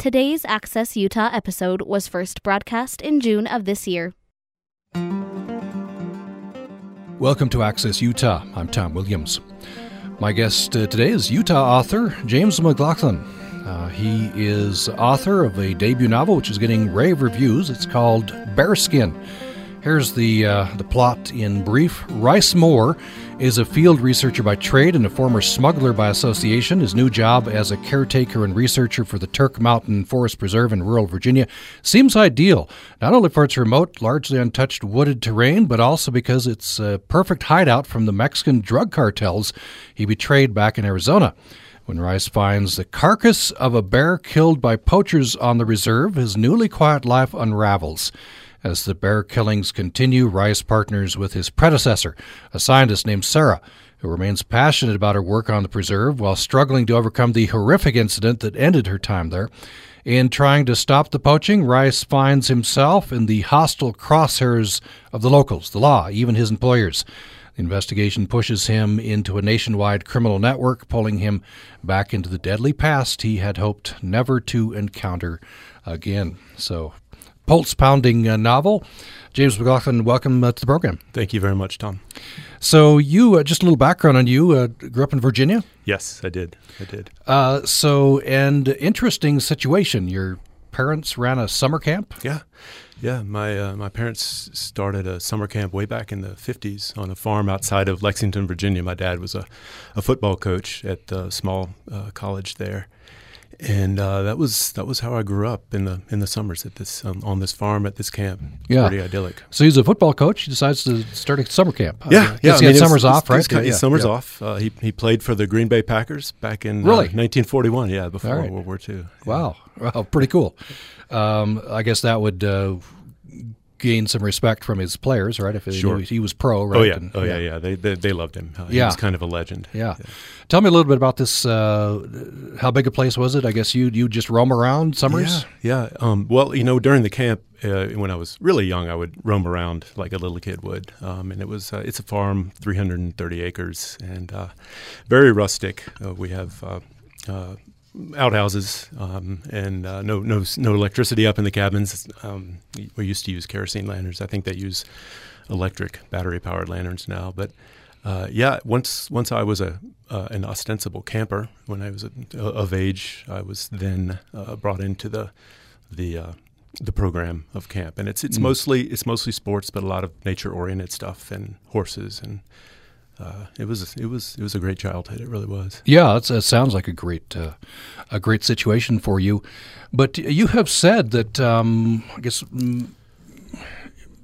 Today's Access Utah episode was first broadcast in June of this year. Welcome to Access Utah. I'm Tom Williams. My guest uh, today is Utah author James McLaughlin. Uh, he is author of a debut novel which is getting rave reviews. It's called Bearskin. Here's the uh, the plot in brief. Rice Moore is a field researcher by trade and a former smuggler by association. His new job as a caretaker and researcher for the Turk Mountain Forest Preserve in rural Virginia seems ideal, not only for its remote, largely untouched wooded terrain, but also because it's a perfect hideout from the Mexican drug cartels he betrayed back in Arizona. When Rice finds the carcass of a bear killed by poachers on the reserve, his newly quiet life unravels. As the bear killings continue, Rice partners with his predecessor, a scientist named Sarah, who remains passionate about her work on the preserve while struggling to overcome the horrific incident that ended her time there. In trying to stop the poaching, Rice finds himself in the hostile crosshairs of the locals, the law, even his employers. The investigation pushes him into a nationwide criminal network, pulling him back into the deadly past he had hoped never to encounter again. So, pulse pounding uh, novel. James McLaughlin, welcome uh, to the program. Thank you very much, Tom. So, you, uh, just a little background on you, uh, grew up in Virginia? Yes, I did. I did. Uh, so, and interesting situation. Your parents ran a summer camp? Yeah. Yeah, my uh, my parents started a summer camp way back in the 50s on a farm outside of Lexington, Virginia. My dad was a, a football coach at the small uh, college there, and uh, that was that was how I grew up in the in the summers at this um, on this farm at this camp. Yeah, pretty idyllic. So he's a football coach. He decides to start a summer camp. Yeah, uh, yeah. He had summers off, right? Kind of, yeah, summers yeah. off. Uh, he he played for the Green Bay Packers back in Really? 1941. Yeah, before right. World War II. Wow, wow, pretty cool. Um, I guess that would uh, gain some respect from his players, right? If Sure. knew he was pro, right? Oh yeah, And- oh yeah, yeah. They they, they loved him. Uh, He Yeah. was kind of a legend. yeah. Tell me a little bit about this. Uh, how big a place was it? I guess you you just roam around summers. Yeah, yeah. Um, well, you know, during the camp uh, when I was really young, I would roam around like a little kid would, um, and it was uh, it's a farm, 330 acres, and uh, very rustic. Uh, we have. Uh, uh, outhouses um, and uh, no no no electricity up in the cabins. Um, we used to use kerosene lanterns. I think they use electric battery powered lanterns now. But uh, yeah, once once I was a uh, an ostensible camper when I was a, of age, I was then uh, brought into the the uh, the program of camp, and it's it's Mm. mostly it's mostly sports, but a lot of nature oriented stuff and horses and. Uh, it was it was it was a great childhood. It really was. Yeah, it sounds like a great uh, a great situation for you. But you have said that um, I guess mm,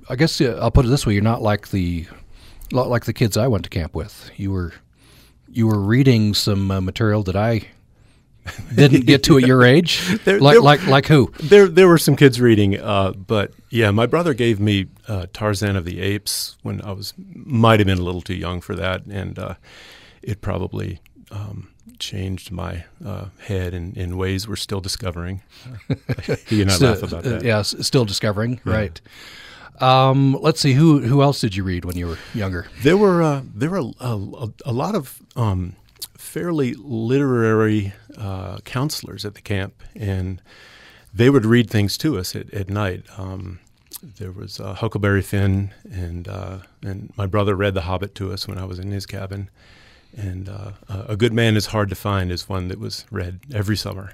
I guess uh, I'll put it this way: you're not like the not like the kids I went to camp with. You were you were reading some uh, material that I didn't get to at your age. There- like there- like like who? There, there were some kids reading, uh, but yeah, my brother gave me uh, Tarzan of the Apes when I was might have been a little too young for that, and uh, it probably um, changed my uh, head in, in ways we're still discovering. you and I Still- laugh about uh, that. yeah, s- still discovering. Right. Um, let's see who who else did you read when you were younger? There were uh, there were a, a, a lot of um, fairly literary uh, counselors at the camp, and they would read things to us at, at night. Um, there was uh, Huckleberry Finn, and uh, and my brother read The Hobbit to us when I was in his cabin. And uh, A Good Man is Hard to Find is one that was read every summer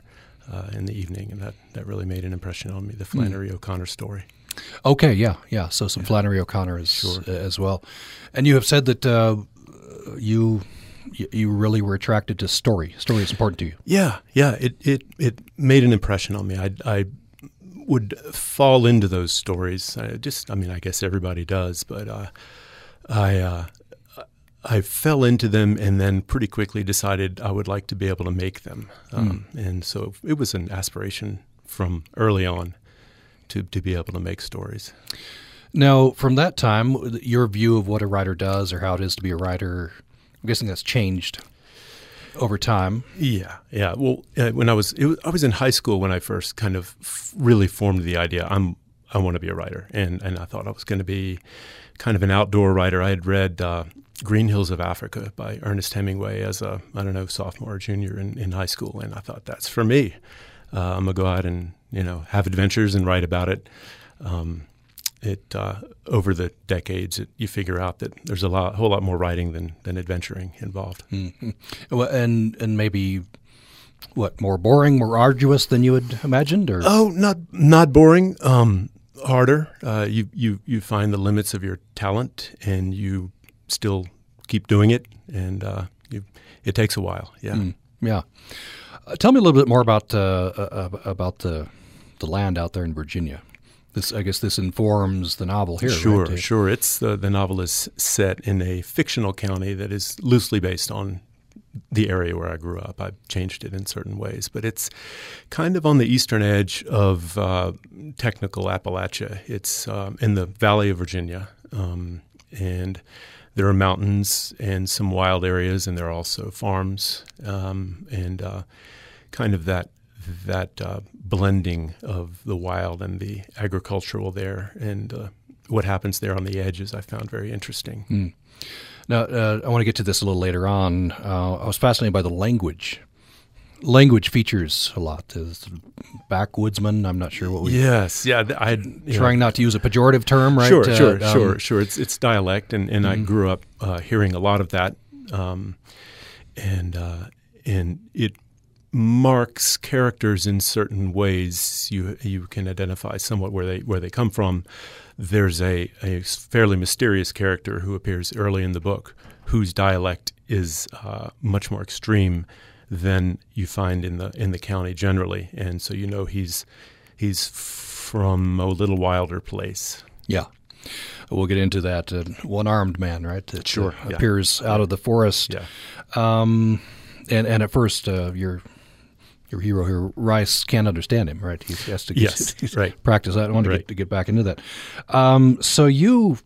uh, in the evening, and that, that really made an impression on me. The Flannery O'Connor story. Okay, yeah, yeah. So some Flannery O'Connor as, Sure. as well. And you have said that uh, you you you really were attracted to story. Story is important to you. Yeah, yeah. It it it made an impression on me. I I would fall into those stories. I just, I mean, I guess everybody does, but uh, I uh, I fell into them and then pretty quickly decided I would like to be able to make them. Um, And so it was an aspiration from early on to to be able to make stories. Now, from that time, your view of what a writer does or how it is to be a writer, I'm guessing that's changed over time. Yeah, yeah. Well, uh, when I was, was I was in high school when I first kind of really formed the idea. I'm I want to be a writer, and and I thought I was going to be kind of an outdoor writer. I had read uh, Green Hills of Africa by Ernest Hemingway as a I don't know sophomore or junior in, in high school, and I thought that's for me. uh, I'm gonna go out and you know have adventures and write about it. Um, it uh, over the decades, it, you figure out that there's a lot, whole lot more writing than than adventuring involved. Mm-hmm. Well, and and maybe what more boring, more arduous than you had imagined, or oh, not not boring. Um, harder. Uh, you you you find the limits of your talent, and you still keep doing it, and uh, you, it takes a while. Yeah, mm, yeah. Uh, tell me a little bit more about uh, uh, about the the land out there in Virginia. This, I guess, this informs the novel here. Sure, right? sure. It's the the novel is set in a fictional county that is loosely based on the area where I grew up. I've changed it in certain ways, but it's kind of on the eastern edge of uh, technical Appalachia. It's um, in the Valley of Virginia, um, and there are mountains and some wild areas, and there are also farms, um, and uh, kind of that that uh, blending of the wild and the agricultural there, and uh, what happens there on the edges. I found very interesting. Mm. Now, uh, I want to get to this a little later on. Uh, I was fascinated by the language. Language features a lot. As backwoodsman, I'm not sure what we. Yes, yeah. I trying know. not to use a pejorative term, right? Sure, sure, uh, um, sure, sure. It's it's dialect, and, and mm-hmm. I grew up uh, hearing a lot of that, um, and uh, and it marks characters in certain ways. You you can identify somewhat where they where they come from there's a, a fairly mysterious character who appears early in the book whose dialect is uh, much more extreme than you find in the in the county generally, and so you know he's he's from a little wilder place. Yeah. We'll get into that. Uh, one-armed man, right? That, sure. Uh, appears out of the forest. Yeah. Um, and and at first, uh, you're your hero here, Rice can't understand him, right? He has to yes, right. practice. I want right. to, get, to get back into that. Um, so you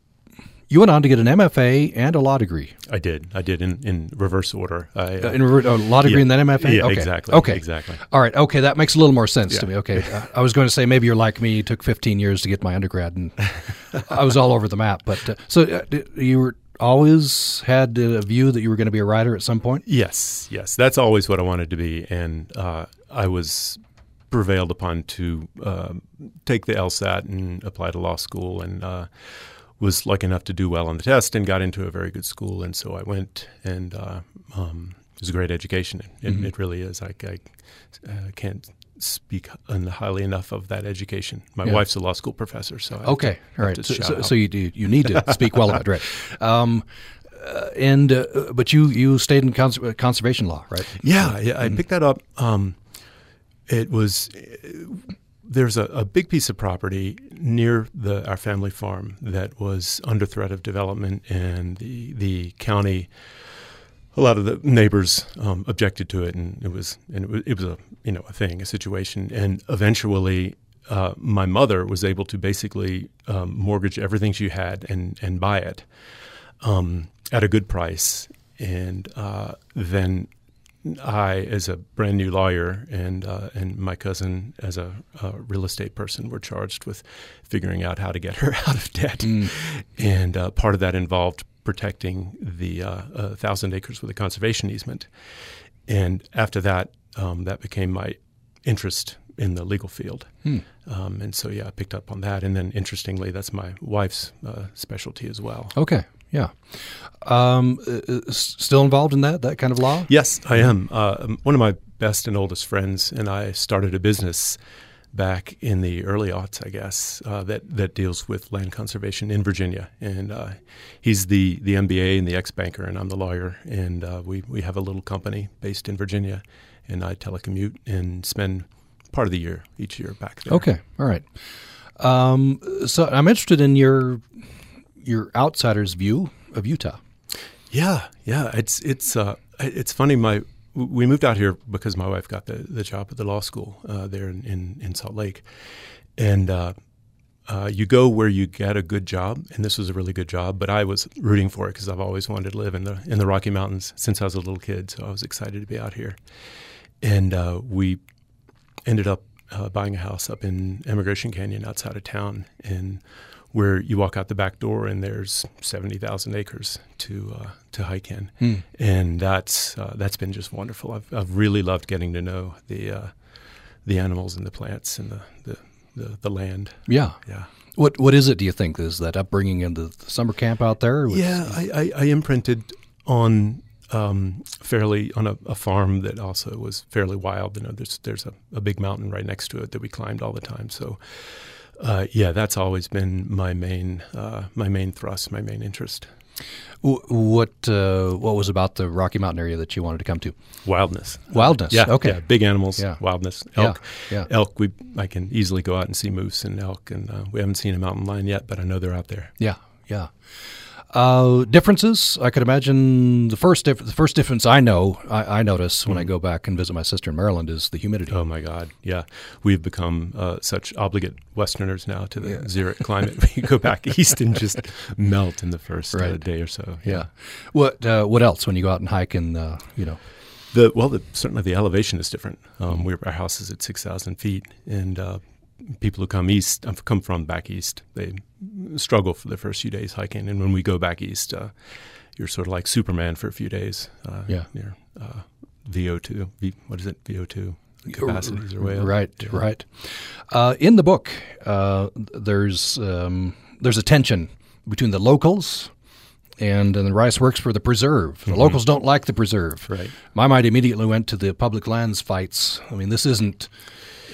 you went on to get an MFA and a law degree. I did. I did in, in reverse order. I, uh, in reverse, oh, law degree yeah, and then MFA. Yeah, okay. exactly. Okay, exactly. All right. Okay, that makes a little more sense yeah. to me. Okay, uh, I was going to say maybe you're like me. It took 15 years to get my undergrad, and I was all over the map. But uh, so uh, you were always had a view that you were going to be a writer at some point? Yes, yes. That's always what I wanted to be. And uh, I was prevailed upon to uh, take the LSAT and apply to law school and uh, was lucky enough to do well on the test and got into a very good school. And so I went and uh, um, it was a great education. It, mm-hmm. it really is. I, I uh, can't speak highly enough of that education. My yeah. wife's a law school professor, so I okay, to, all right. So, so, so, you do you need to speak well about it, right? Um, uh, and uh, but you you stayed in cons- uh, conservation law, right? Yeah, yeah. I mm-hmm. picked that up. Um, it was there's a, a, big piece of property near the our family farm that was under threat of development, and the the county a lot of the neighbors um, objected to it, and it was and it was, it was a you know a thing, a situation, and eventually. Uh, my mother was able to basically um, mortgage everything she had and and buy it um, at a good price, and uh, then I, as a brand new lawyer, and uh, and my cousin, as a, a, real estate person, were charged with figuring out how to get her out of debt, mm. and uh, part of that involved protecting the uh, thousand acres with a conservation easement. And after that, um, that became my interest in the legal field. Hmm. Um, and so, yeah, I picked up on that. And then, interestingly, that's my wife's uh, specialty as well. Okay. Yeah. Um, uh, uh still involved in that, that kind of law? Yes, I am. Uh, one of my best and oldest friends and I started a business back in the early aughts, I guess, uh, that that deals with land conservation in Virginia. And uh, he's the the MBA and the ex banker, and I'm the lawyer. And uh, we we have a little company based in Virginia, and I telecommute and spend part of the year each year back there. Okay, all right. Um, so I'm interested in your your outsider's view of Utah. Yeah, yeah. It's it's uh, it's funny. My we moved out here because my wife got the, the job at the law school uh, there in, in, in, Salt Lake. And uh, uh, you go where you get a good job, and this was a really good job. But I was rooting for it because I've always wanted to live in the in the Rocky Mountains since I was a little kid. So I was excited to be out here, and uh, we ended up uh, buying a house up in Emigration Canyon outside of town, and where you walk out the back door and there's 70,000 acres to uh, to hike in, hmm. and that's uh, that's been just wonderful. I've, I've really loved getting to know the uh, the animals and the plants and the the, the, the land. Yeah. Yeah. What what is it? Do you think is that upbringing in the, the summer camp out there? Was, yeah, I, I, I imprinted on um, fairly on a, a, farm that also was fairly wild. You know, there's there's a, a, big mountain right next to it that we climbed all the time. So, uh, yeah, that's always been my main uh, my main thrust, my main interest. What uh, what was about the Rocky Mountain area that you wanted to come to? Wildness. Wildness. Yeah. Okay. Yeah, big animals. Yeah. Wildness. Elk. Yeah. yeah. Elk. We I can easily go out and see moose and elk, and uh, we haven't seen a mountain lion yet, but I know they're out there. Yeah. Yeah. Uh, differences. I could imagine the first dif- the first difference I know I, I notice mm when I mm-hmm. go back and visit my sister in Maryland is the humidity. Oh my God, yeah, we've become uh, such obligate Westerners now to the yeah. xeric climate. we go back east and just melt in the first uh, right. uh, day or so. Yeah. yeah. What uh, What else when you go out and hike and uh, you know? The well, the, certainly the elevation is different. Um, mm our house is at six thousand feet, and people who come east, I've come from back east, they struggle for the first few days hiking. And when we go back east, uh, you're sort of like Superman for a few days. Uh, yeah. Near uh, VO2. V, what is it? VO2 capacities are way up. Right, yeah. right. Uh, in the book, uh, there's um, there's a tension between the locals and, and the Rice works for the preserve. The mm-hmm. locals don't like the preserve. Right. My mind immediately went to the public lands fights. I mean, this isn't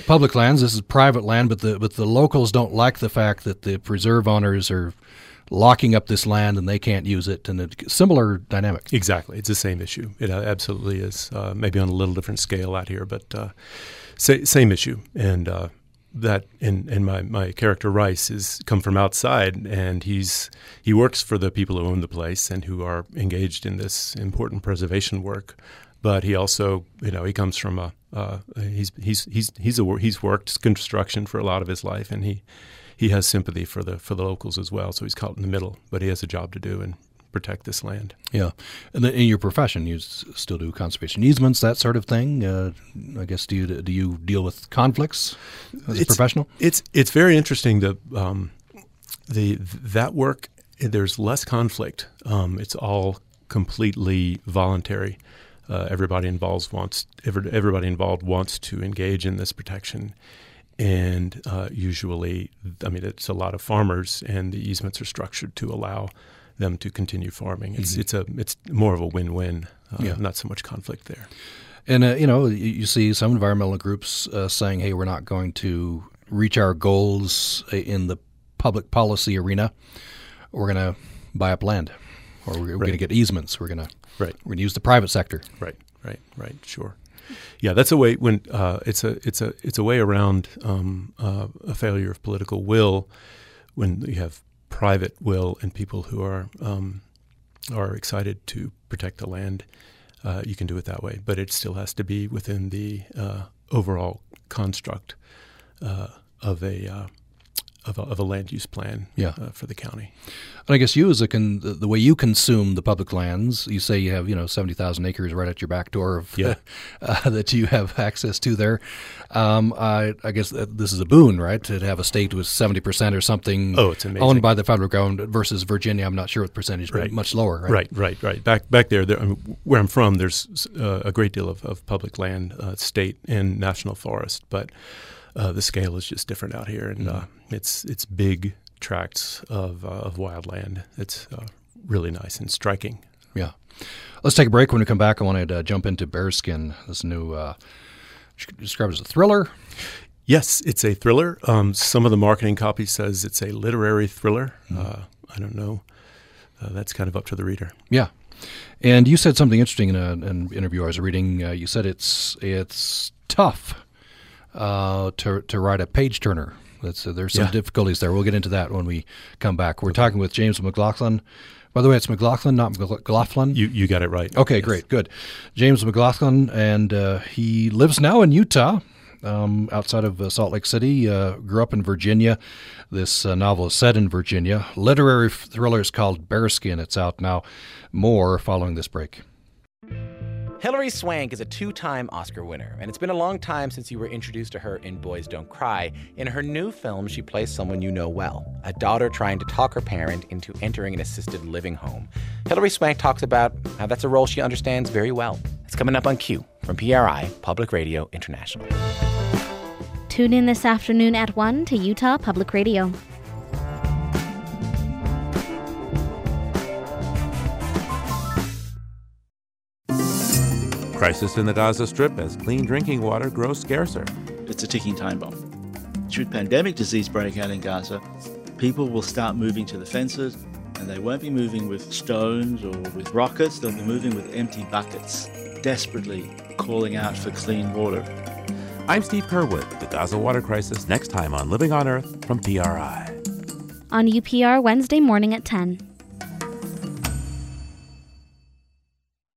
public lands. This is private land, but the but the locals don't like the fact that the preserve owners are locking up this land and they can't use it, and a similar dynamic. Exactly, it's the same issue. It uh, absolutely is. Uh, maybe on a little different scale out here, but uh, sa- same issue. And uh, that and and my my character Rice is come from outside, and he's he works for the people who own the place and who are engaged in this important preservation work but he also, you know, he comes from a uh, he's he's he's he's a, he's worked construction for a lot of his life, and he he has sympathy for the for the locals as well. So he's caught in the middle, but he has a job to do and protect this land. Yeah, and in your profession, you still do conservation easements, that sort of thing. Uh, I guess do you do you deal with conflicts as it's, a professional? It's it's very interesting. The um, the that work there's less conflict. Um, it's all completely voluntary uh, everybody involved wants every, everybody involved wants to engage in this protection, and uh, usually, I mean, it's a lot of farmers, and the easements are structured to allow them to continue farming. It's mm-hmm. it's a it's more of a win win, uh, yeah. not so much conflict there. And uh, you know, you, you, see some environmental groups uh, saying, "Hey, we're not going to reach our goals in the public policy arena. We're going to buy up land, or we're, we're right. going to get easements. We're going to Right. We're going to use the private sector. Right. Right. Right. Sure. Yeah, that's a way when uh, it's a it's a it's a way around um, uh, a failure of political will when you have private will and people who are um, are excited to protect the land. Uh, you can do it that way, but it still has to be within the uh, overall construct uh, of a uh, of a, of a land use plan yeah. uh, for the county. And I guess you, as a con- the way you consume the public lands, you say you have you know seventy thousand acres right at your back door of yeah. uh, that you have access to there. Um, I, I, guess this is a boon, right, to have a state with seventy percent or something. Oh, it's amazing. owned by the federal government versus Virginia. I'm not sure what percentage, right. much lower. Right, right, right. right. Back back there, there I mean, where I'm from, there's uh, a great deal of, of public land, uh, state and national forest, but uh, the scale is just different out here, and mm-hmm. uh, it's it's big tracts of uh, of wild It's uh, really nice and striking. Yeah. Let's take a break. When we come back, I want to uh, jump into Bearskin, this new. Uh, describe it as a thriller. Yes, it's a thriller. Um, some of the marketing copy says it's a literary thriller. Mm-hmm. I don't know. that's kind of up to the reader. Yeah. And you said something interesting in a, an interview I was reading. you said it's it's tough uh, to to write a page turner. That's, uh, there's some yeah. difficulties there. We'll get into that when we come back. We're okay. talking with James McLaughlin. By the way, it's McLaughlin, not McLaughlin. You you got it right. Okay, yes. great, good. James McLaughlin, and uh, he lives now in Utah, um, outside of uh, Salt Lake City. Uh, grew up in Virginia. This uh, novel is set in Virginia. Literary thriller is called Bearskin. It's out now. More following this break. Hilary Swank is a two time Oscar winner, and it's been a long time since you were introduced to her in Boys Don't Cry. In her new film, she plays someone you know well a daughter trying to talk her parent into entering an assisted living home. Hilary Swank talks about how that's a role she understands very well. It's coming up on Q from PRI, Public Radio International. Tune in this afternoon at 1 to Utah Public Radio. Crisis in the Gaza Strip as clean drinking water grows scarcer. It's a ticking time bomb. Should pandemic disease break out in Gaza, people will start moving to the fences and they won't be moving with stones or with rockets, they'll be moving with empty buckets, desperately calling out for clean water. I'm Steve Curwood, the Gaza water crisis, next time on Living on Earth from PRI. On UPR Wednesday morning at 10.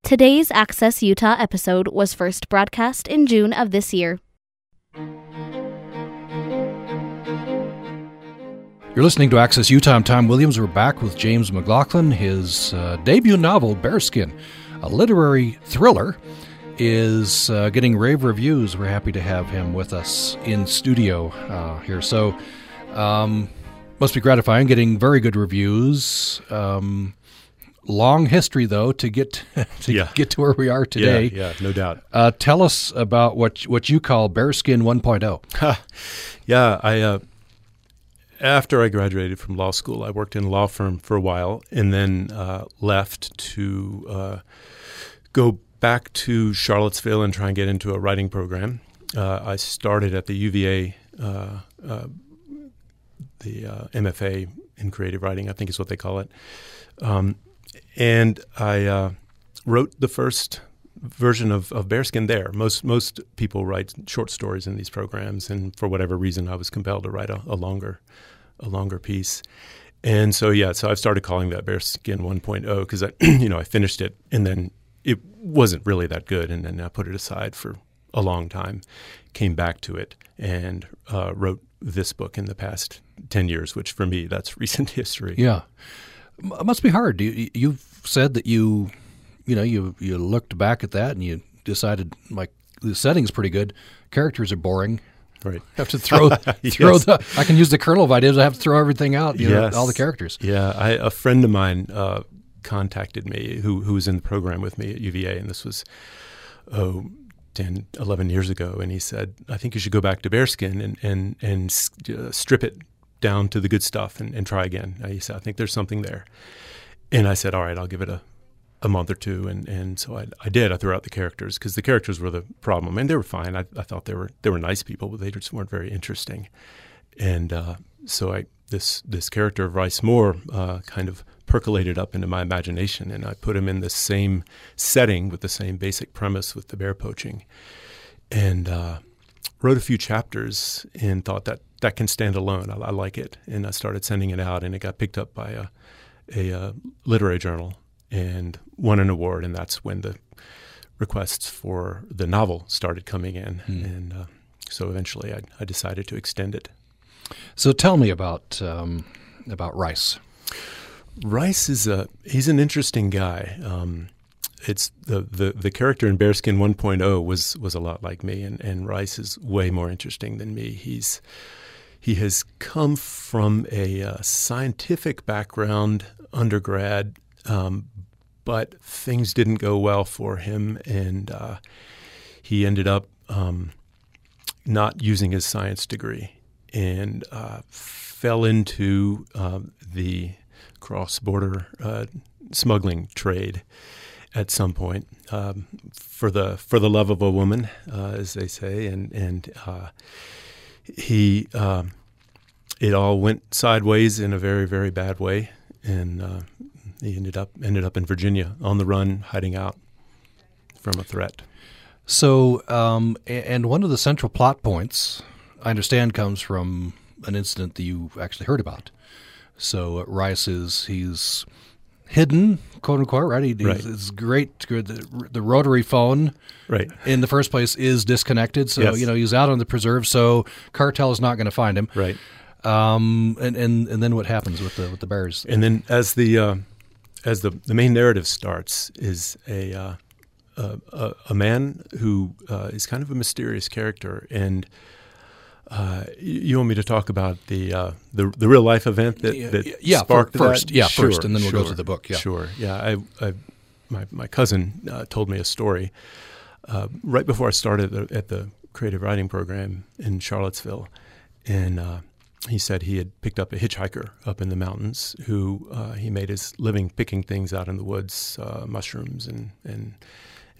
Today's Access Utah episode was first broadcast in June of this year. You're listening to Access Utah. I'm Tom Williams. We're back with James McLaughlin. His uh, debut novel, Bearskin, a literary thriller, is uh, getting rave reviews. We're happy to have him with us in studio uh, here. So, um, must be gratifying getting very good reviews. Um, long history though to get to Yeah. get to where we are today. Yeah, yeah, no doubt. Uh, tell us about what what you call Bearskin oh. 1.0. Yeah, I uh, after I graduated from law school, I worked in a law firm for a while, and then uh, left to uh, go back to Charlottesville and try and get into a writing program. Uh, I started at the UVA, uh, uh, the uh, MFA in creative writing, I think is what they call it, um, and I uh, wrote the first version of, of Bearskin there. Most most people write short stories in these programs, and for whatever reason, I was compelled to write a, a longer a longer piece. And so yeah, so I've started calling that Bearskin 1.0 because I you know I finished it and then it wasn't really that good, and then I put it aside for a long time, came back to it, and uh, wrote this book in the past ten years, which for me that's recent history. Yeah, it must be hard. You, you've said that you, you know, you you looked back at that and you decided like the setting's pretty good. Characters are boring. Right. I have to throw throw Yes. the. I can use the kernel of ideas. I have to throw everything out. You know, all the characters. Yeah, I, a friend of mine uh, contacted me who who was in the program with me at UVA, and this was oh, 10, 11 years ago, and he said, "I think you should go back to Bearskin and and and uh, strip it down to the good stuff and, and try again." He said, "I think there's something there," and I said, "All right, I'll give it a." A month or two, and, and so I, I did. I threw out the characters because the characters were the problem, and they were fine. I, I thought they were they were nice people, but they just weren't very interesting and uh, so I this this character of Rice Moore uh, kind of percolated up into my imagination, and I put him in the same setting with the same basic premise with the bear poaching, and uh, wrote a few chapters and thought that that can stand alone. I, I like it, and I started sending it out, and it got picked up by a a uh, literary journal and won an award, and that's when the requests for the novel started coming in, and uh, so eventually I, I decided to extend it. So tell me about um, about Rice. Rice is a he's an interesting guy. Um, it's the, the the character in Bearskin 1.0 was was a lot like me, and, and Rice is way more interesting than me. He's he has come from a uh, scientific background, undergrad, um, but things didn't go well for him, and uh, he ended up um, not using his science degree and uh, fell into um, the cross-border uh, smuggling trade at some point um, for the for the love of a woman, uh, as they say, and and uh, he um, it all went sideways in a very very bad way, and uh, he ended up ended up in Virginia on the run, hiding out from a threat. So, um, and one of the central plot points, I understand, comes from an incident that you actually heard about. So, Rice is he's hidden, quote unquote, right? He, Right. It's great. The, the rotary phone, Right. in the first place, is disconnected. So, Yes. you know, he's out on the preserve. So, cartel is not going to find him. Right. Um, and, and and then what happens with the with the bears? And then as the uh, as the the main narrative starts is a uh, a, a, a man who uh, is kind of a mysterious character and. Uh, you want me to talk about the uh, the, the real life event that, that yeah, sparked fir- first. that? Yeah, Sure, first, and then we'll go to the book, yeah. sure. Yeah, I, I my my cousin uh, told me a story uh, right before I started at the, at the creative writing program in Charlottesville, and uh, he said he had picked up a hitchhiker up in the mountains who uh, he made his living picking things out in the woods, uh, mushrooms and and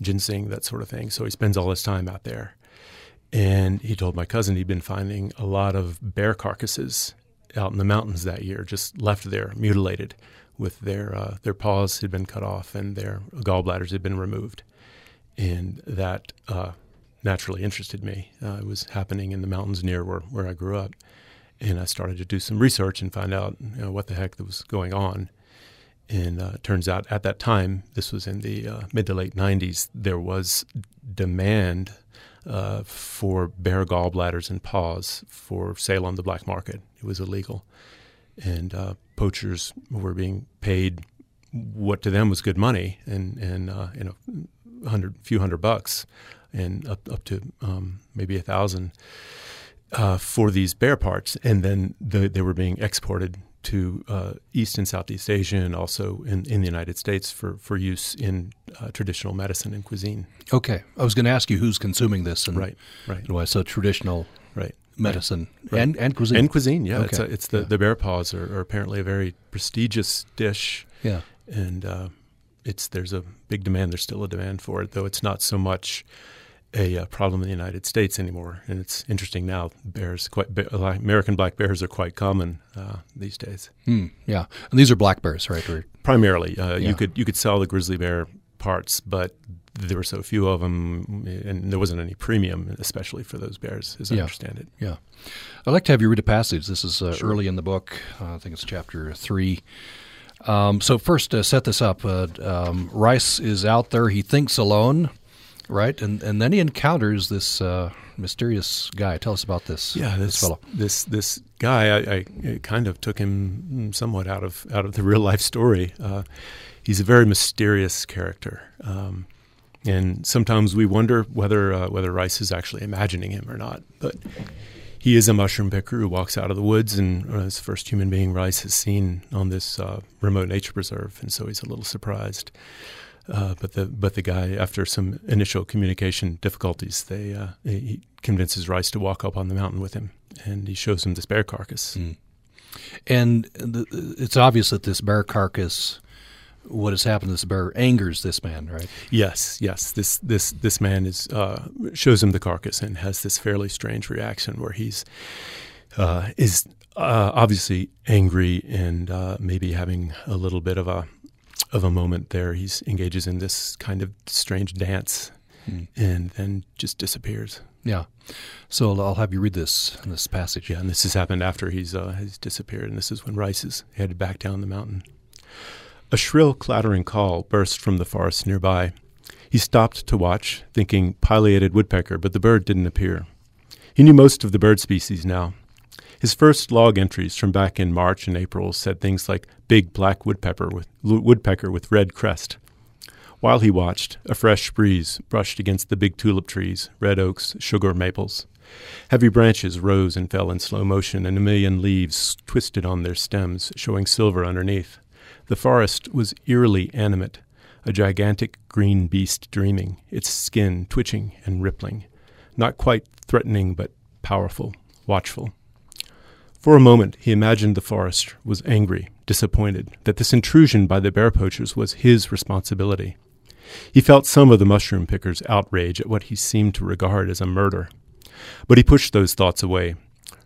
ginseng, that sort of thing. So he spends all his time out there. And he told my cousin he'd been finding a lot of bear carcasses out in the mountains that year, just left there, mutilated, with their uh, their paws had been cut off and their gallbladders had been removed, and that uh, naturally interested me. Uh, it was happening in the mountains near where, where I grew up, and I started to do some research and find out you know, what the heck was going on. And uh, turns out at that time, this was in the uh, mid to late 90s, there was demand uh, for bear gallbladders and paws for sale on the black market. It was illegal. And uh, poachers were being paid what to them was good money and, and uh, you know, a hundred, few hundred bucks and up, up to um, maybe a thousand uh, for these bear parts. And then the, they were being exported to uh, East and Southeast Asia and also in, in the United States for, for use in uh, traditional medicine and cuisine. Okay, I was going to ask you who's consuming this, and right, right. Why so traditional right medicine right. and and cuisine and cuisine. Yeah, okay. it's, a, it's the yeah. the bear paws are, are, apparently a very prestigious dish. Yeah, and uh, it's there's a big demand. There's still a demand for it, though it's not so much a uh, problem in the United States anymore. And it's interesting now. Bears, quite American black bears, are quite common uh, these days. Mm, yeah, and these are black bears, right? Or, Primarily, uh, Yeah. you could you could sell the grizzly bear parts, but there were so few of them, and there wasn't any premium, especially for those bears, as I understand it. yeah. I'd like to have you read a passage. This is uh, Sure. early in the book. Uh, I think it's chapter three. Um, so first, uh, set this up. Uh, um, Rice is out there. He thinks alone, right? And and then he encounters this uh, mysterious guy. Tell us about this. Yeah, this this fellow. this this guy, I, I it kind of took him somewhat out of out of the real life story. Uh, he's a very mysterious character, um, and sometimes we wonder whether uh, whether Rice is actually imagining him or not. But he is a mushroom picker who walks out of the woods, and uh, is the first human being Rice has seen on this uh, remote nature preserve, and so he's a little surprised. Uh, but the but the guy, after some initial communication difficulties, they uh, he convinces Rice to walk up on the mountain with him, and he shows him this bear carcass. And the, it's obvious that this bear carcass, what has happened to this bear, angers this man, right? Yes, yes. This this this man is uh, shows him the carcass and has this fairly strange reaction where he's uh, is uh, obviously angry and uh, maybe having a little bit of a of a moment there. He engages in this kind of strange dance and then just disappears. Yeah. So I'll have you read this this passage. Yeah, and this has happened after he's uh, he's disappeared, and this is when Rice is headed back down the mountain. A shrill, clattering call burst from the forest nearby. He stopped to watch, thinking pileated woodpecker, but the bird didn't appear. He knew most of the bird species now. His first log entries from back in March and April said things like big black woodpecker with woodpecker with red crest. While he watched, a fresh breeze brushed against the big tulip trees, red oaks, sugar maples. Heavy branches rose and fell in slow motion, and a million leaves twisted on their stems, showing silver underneath. The forest was eerily animate, a gigantic green beast dreaming, its skin twitching and rippling, not quite threatening but powerful, watchful. For a moment, he imagined the forest was angry, disappointed, that this intrusion by the bear poachers was his responsibility. He felt some of the mushroom pickers' outrage at what he seemed to regard as a murder. But he pushed those thoughts away.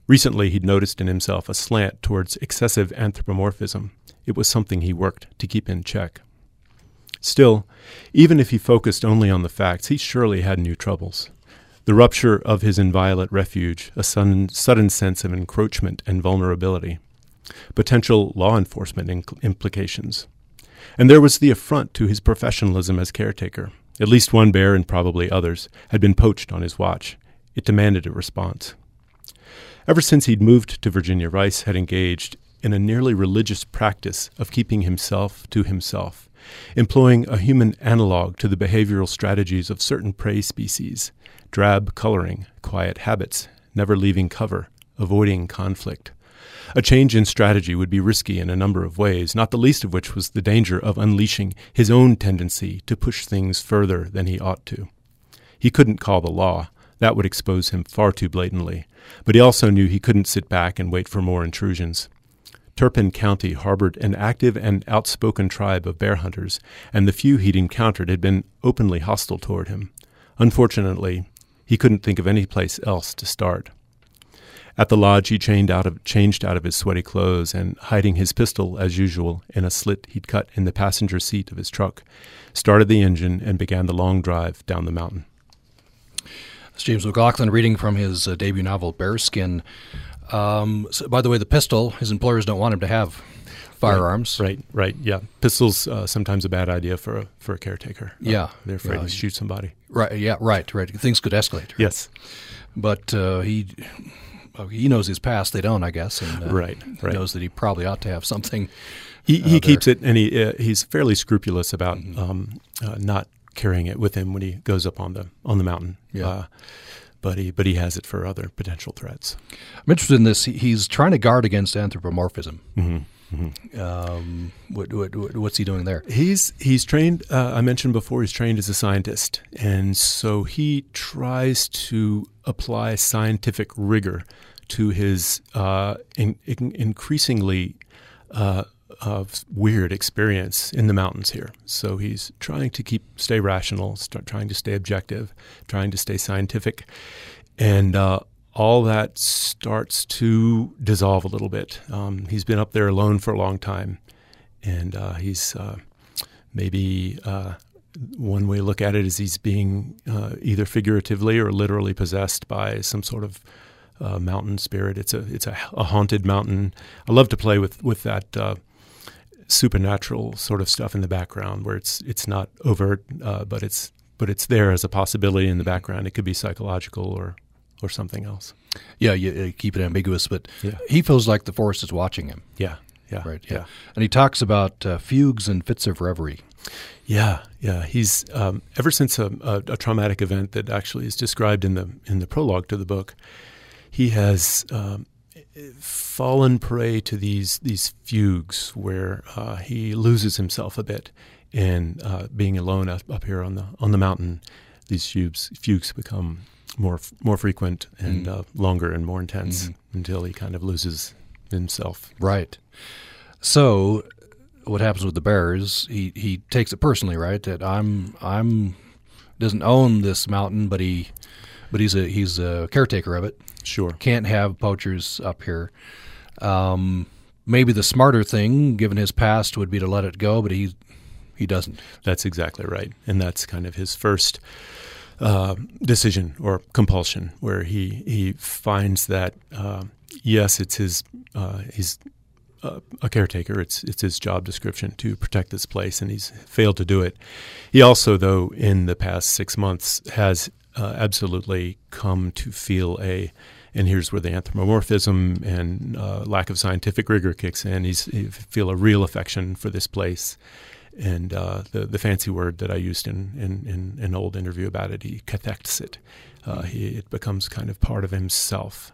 Recently, he'd noticed in himself a slant towards excessive anthropomorphism. It was something he worked to keep in check. Still, even if he focused only on the facts, he surely had new troubles. The rupture of his inviolate refuge, a sudden, sudden sense of encroachment and vulnerability, potential law enforcement inc- implications. And there was the affront to his professionalism as caretaker. At least one bear, and probably others, had been poached on his watch. It demanded a response. Ever since he'd moved to Virginia, Rice had engaged in a nearly religious practice of keeping himself to himself, employing a human analog to the behavioral strategies of certain prey species drab coloring, quiet habits, never leaving cover, avoiding conflict. A change in strategy would be risky in a number of ways, not the least of which was the danger of unleashing his own tendency to push things further than he ought to. He couldn't call the law, That would expose him far too blatantly. But he also knew he couldn't sit back and wait for more intrusions. Turpin County harbored an active and outspoken tribe of bear hunters, and the few he'd encountered had been openly hostile toward him. Unfortunately, he couldn't think of any place else to start. At the lodge, he changed out of, changed out of his sweaty clothes and, hiding his pistol as usual in a slit he'd cut in the passenger seat of his truck, started the engine and began the long drive down the mountain. James McLaughlin reading from his uh, debut novel, Bearskin. Um, so, by the way, the pistol, his employers don't want him to have firearms. Right, right, yeah. Pistols uh, sometimes a bad idea for a for a caretaker. Uh, Yeah. they're afraid Yeah. to shoot somebody. Right. Yeah. Right. Right. Things could escalate. Yes, But uh, he he knows his past. They don't, I guess. And, uh, Right, He right. knows that he probably ought to have something. he he keeps it, and he uh, he's fairly scrupulous about Mm-hmm. um, uh, not carrying it with him when he goes up on the on the mountain. Yeah. Uh, but he but he has it for other potential threats. I'm interested in this. He, he's trying to guard against anthropomorphism. Mm-hmm. Um, what, what, what, what's he doing there? He's he's trained. Uh, I mentioned before he's trained as a scientist, and so he tries to apply scientific rigor to his uh, in, in, increasingly uh, weird experience in the mountains here. So he's trying to keep stay rational, trying to stay objective, trying to stay scientific, and uh, all that starts to dissolve a little bit. Um, he's been up there alone for a long time, and uh, he's uh, maybe uh, one way to look at it is he's being uh, either figuratively or literally possessed by some sort of uh, mountain spirit. It's a it's a, a haunted mountain. I love to play with with that. Uh, supernatural sort of stuff in the background where it's it's not overt but it's but it's there as a possibility in the background it could be psychological or or something else Yeah, you uh, keep it ambiguous, but Yeah. he feels like the forest is watching him. yeah yeah Right. yeah And he talks about uh, fugues and fits of reverie. Yeah, yeah. He's um, ever since a, a, a traumatic event that actually is described in the in the prologue to the book. He has um, fallen prey to these these fugues where uh, he loses himself a bit, in uh, being alone up, up here on the on the mountain, these fugues fugues become more more frequent and uh, longer and more intense until he kind of loses himself. Right. So, what happens with the bears? He he takes it personally, right? That I'm I'm doesn't own this mountain, but he but he's a he's a caretaker of it. Sure. Can't have poachers up here. Um, maybe the smarter thing, given his past, would be to let it go, but he he doesn't. That's exactly right, and that's kind of his first uh, decision or compulsion, where he he finds that uh, yes, it's his uh, he's uh, a caretaker. It's it's his job description to protect this place, and he's failed to do it. He also, though, in the past six months, has uh, absolutely come to feel a and here's where the anthropomorphism and uh, lack of scientific rigor kicks in. He's he feel a real affection for this place, and uh, the the fancy word that I used in in, in an old interview about it, he cathects it. Uh, he, it becomes kind of part of himself.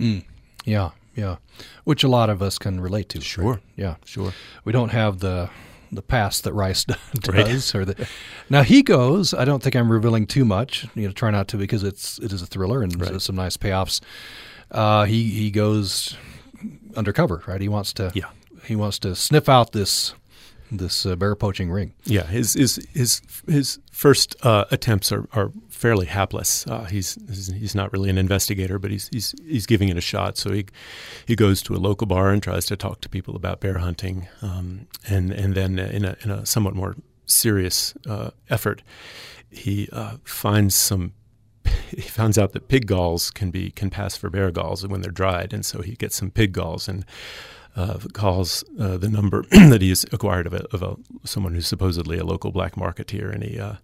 Mm. Yeah, yeah. Which a lot of us can relate to. Sure. right? Yeah. Sure. We don't have the the past that Rice does. Right. Or the, now he goes. I don't think I'm revealing too much. You know, try not to because it's it is a thriller and Right. some nice payoffs. Uh, he he goes undercover, right? He wants to. Yeah. He wants to sniff out this this uh, bear poaching ring. Yeah, his his his his first uh, attempts are, are fairly hapless. Uh, he's he's not really an investigator, but he's he's he's giving it a shot. So he he goes to a local bar and tries to talk to people about bear hunting, um, and and then in a in a somewhat more serious uh, effort, he uh, finds some. He finds out that pig galls can be can pass for bear galls when they're dried, and so he gets some pig galls and uh, calls uh, the number that he's acquired of a, of a someone who's supposedly a local black marketeer, and he uh,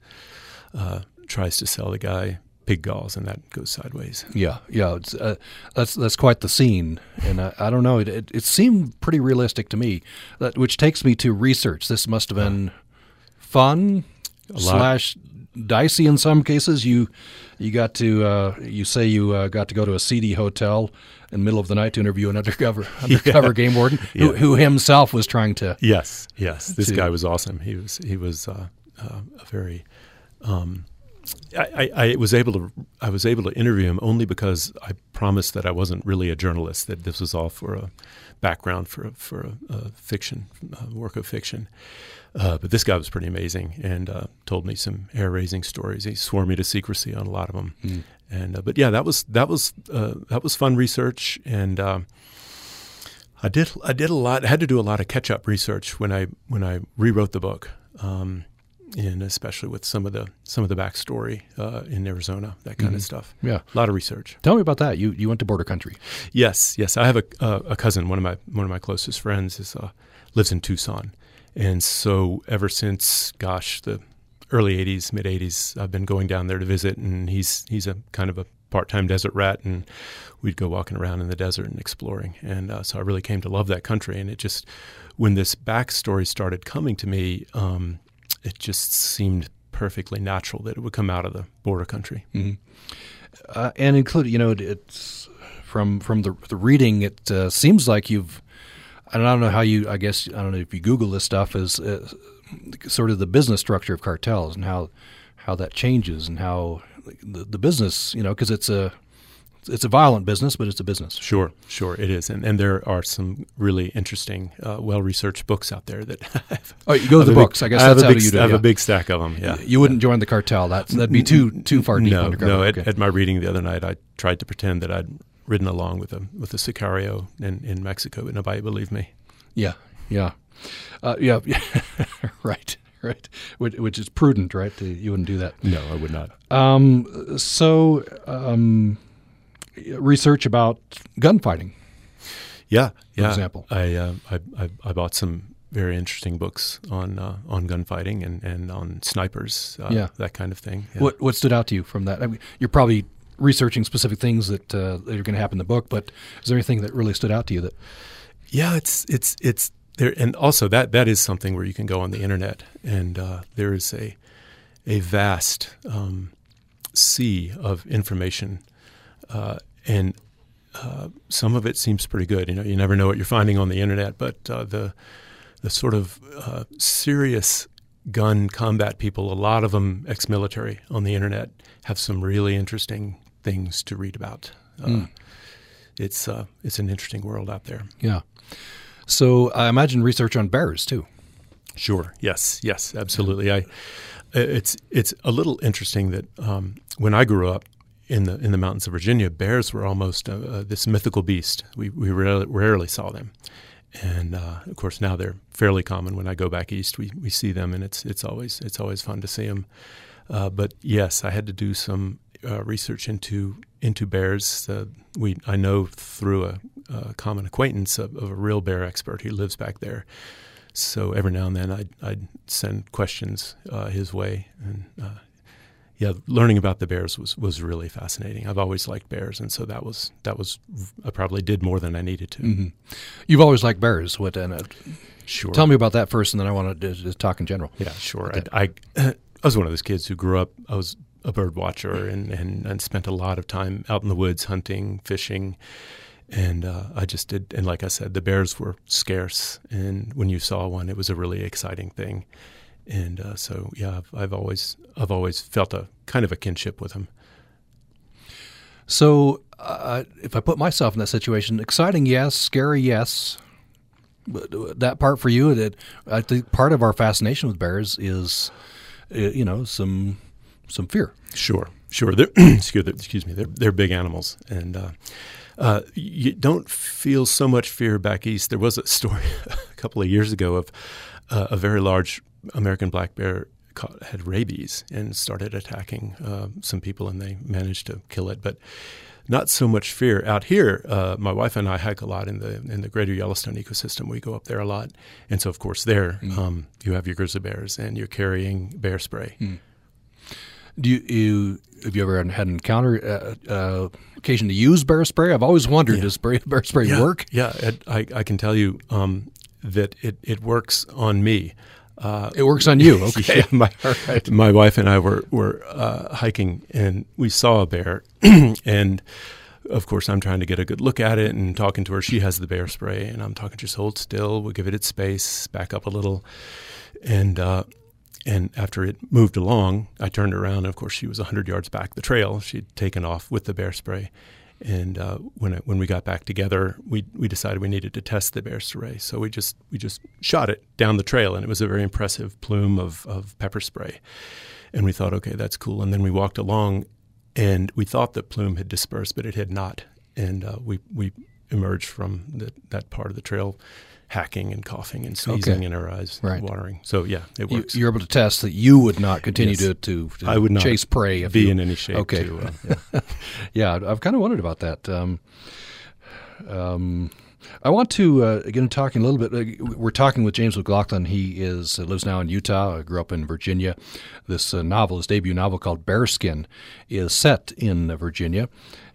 uh, tries to sell the guy pig galls, and that goes sideways. Yeah, yeah. It's, uh, that's that's quite the scene, and I, I don't know. It, it it seemed pretty realistic to me, that, which takes me to research. This must have been fun slash dicey in some cases. You you got to uh, you say you uh, got to go to a seedy hotel in the middle of the night to interview an undercover undercover game warden who, Yeah. who himself was trying to. Yes, yes, this To- guy was awesome. He was he was uh, uh, a very um, I, I, I was able to I was able to interview him only because I promised that I wasn't really a journalist. That this was all for a background for a, for a, a fiction a work of fiction. Uh, but this guy was pretty amazing and uh, told me some hair raising stories. He swore me to secrecy on a lot of them. Mm. And uh, but yeah, that was that was uh, that was fun research, and um, I did I did a lot. I had to do a lot of catch up research when I when I rewrote the book. Um, and especially with some of the some of the backstory uh, in Arizona, that kind Mhm. of stuff. Yeah. A lot of research. Tell me about that. You you went to border country. Yes, yes. I have a uh, a cousin. One of my one of my closest friends is uh, lives in Tucson, and so ever since, gosh, the early '80s, mid '80s, I've been going down there to visit. And he's he's a kind of a part time desert rat, and we'd go walking around in the desert and exploring. And uh, so I really came to love that country. And it just when this backstory started coming to me, um, it just seemed perfectly natural that it would come out of the border country. uh, and include you know it- it's from from the the reading it uh, seems like you've I don't know how you I guess I don't know if you Google this stuff is uh, sort of the business structure of cartels and how how that changes and how the, the business you know because it's a it's a violent business but it's a business Sure, sure, it is, and and there are some really interesting, uh, well researched books out there that. I've, oh you go to the a big- books I guess I have that's a how big, you do I it, have yeah. a big stack of them. Yeah, you wouldn't join the cartel that's that'd be too too far deep no, no. At, Okay. at my reading the other night, I tried to pretend that I'd ridden along with a with a sicario in, in Mexico, but nobody believed me. Yeah, yeah, uh, yeah, right, right. Which, which is prudent, right? You wouldn't do that. No, I would not. Um, so, um, research about gunfighting. Yeah, yeah. example. I, uh, I, I I bought some very interesting books on uh, on gunfighting and, and on snipers, uh, Yeah. that kind of thing. Yeah. What what stood out to you from that? I mean, you're probably researching specific things that uh, that are going to happen in the book, but is there anything that really stood out to you that? Yeah, it's it's it's there, and also that that is something where you can go on the internet, and uh, there is a a vast um, sea of information, uh, and uh, some of it seems pretty good. You know, you never know what you're finding on the internet, but uh, the the sort of uh, serious gun combat people, a lot of them ex-military on the internet, have some really interesting things to read about. Uh, It's uh, it's an interesting world out there. Yeah. So I imagine research on bears too. Sure. Yes. Yes. Absolutely. I. It's it's a little interesting that um, when I grew up in the in the mountains of Virginia, bears were almost uh, uh, this mythical beast. We we rarely, rarely saw them, and uh, of course now they're fairly common. When I go back east, we, we see them, and it's it's always it's always fun to see them. Uh, but yes, I had to do some uh, research into into bears. Uh, we I know through a, a common acquaintance of, of a real bear expert who lives back there. So every now and then I'd, I'd send questions uh, his way, and uh, yeah, learning about the bears was, was really fascinating. I've always liked bears, and so that was that was I probably did more than I needed to. You've always liked bears. What? And, uh, Sure. tell me about that first, and then I want to just talk in general. Yeah, sure. I, I I was one of those kids who grew up. I was a bird watcher and, and, and spent a lot of time out in the woods hunting, fishing, and uh, I just did. And like I said, the bears were scarce, and when you saw one, it was a really exciting thing. And uh, so, yeah, I've, I've always I've always felt a kind of a kinship with them. So, uh, if I put myself in that situation, exciting, yes, scary, yes. But uh, that part for you, that I think part of our fascination with bears is, uh, you know, some some fear. Sure, sure. They're, excuse, excuse me. They're they're big animals, and uh, uh, you don't feel so much fear back east. There was a story a couple of years ago of uh, a very large American black bear caught, had rabies and started attacking uh, some people, and they managed to kill it. But not so much fear out here. Uh, my wife and I hike a lot in the in the Greater Yellowstone ecosystem. We go up there a lot, and so of course there um, you have your grizzly bears, and you're carrying bear spray. Do you, you have you ever had an encounter uh, uh, occasion to use bear spray? I've always wondered does spray, bear spray yeah, work? Yeah, I, I can tell you um, that it, it works on me. Uh, It works on you. Okay. yeah, my, my wife and I were, were uh, hiking and we saw a bear. and of course, I'm trying to get a good look at it and talking to her. She has the bear spray, and I'm talking, to her. just hold still. We'll give it its space, back up a little. And uh, and after it moved along, I turned around, and of course, she was 100 yards back the trail. She'd taken off with the bear spray. And uh, when it, when we got back together, we we decided we needed to test the bear spray. So we just we just shot it down the trail, and it was a very impressive plume of of pepper spray. And we thought, okay, that's cool. And then we walked along, and we thought the plume had dispersed, but it had not. And uh, we we emerged from the, that part of the trail hacking and coughing and sneezing Okay. and her eyes Right. watering. So yeah, it You, works. you're able to test that you would not continue Yes. to, to, to I would not chase prey. If be you, in any shape. Okay. To, uh, yeah. yeah, I've kind of wondered about that. Um, um, I want to uh, again talking a little bit. Uh, we're talking with James McLaughlin. He is uh, lives now in Utah. grew up in Virginia. This uh, novel, his debut novel called Bearskin, is set in uh, Virginia,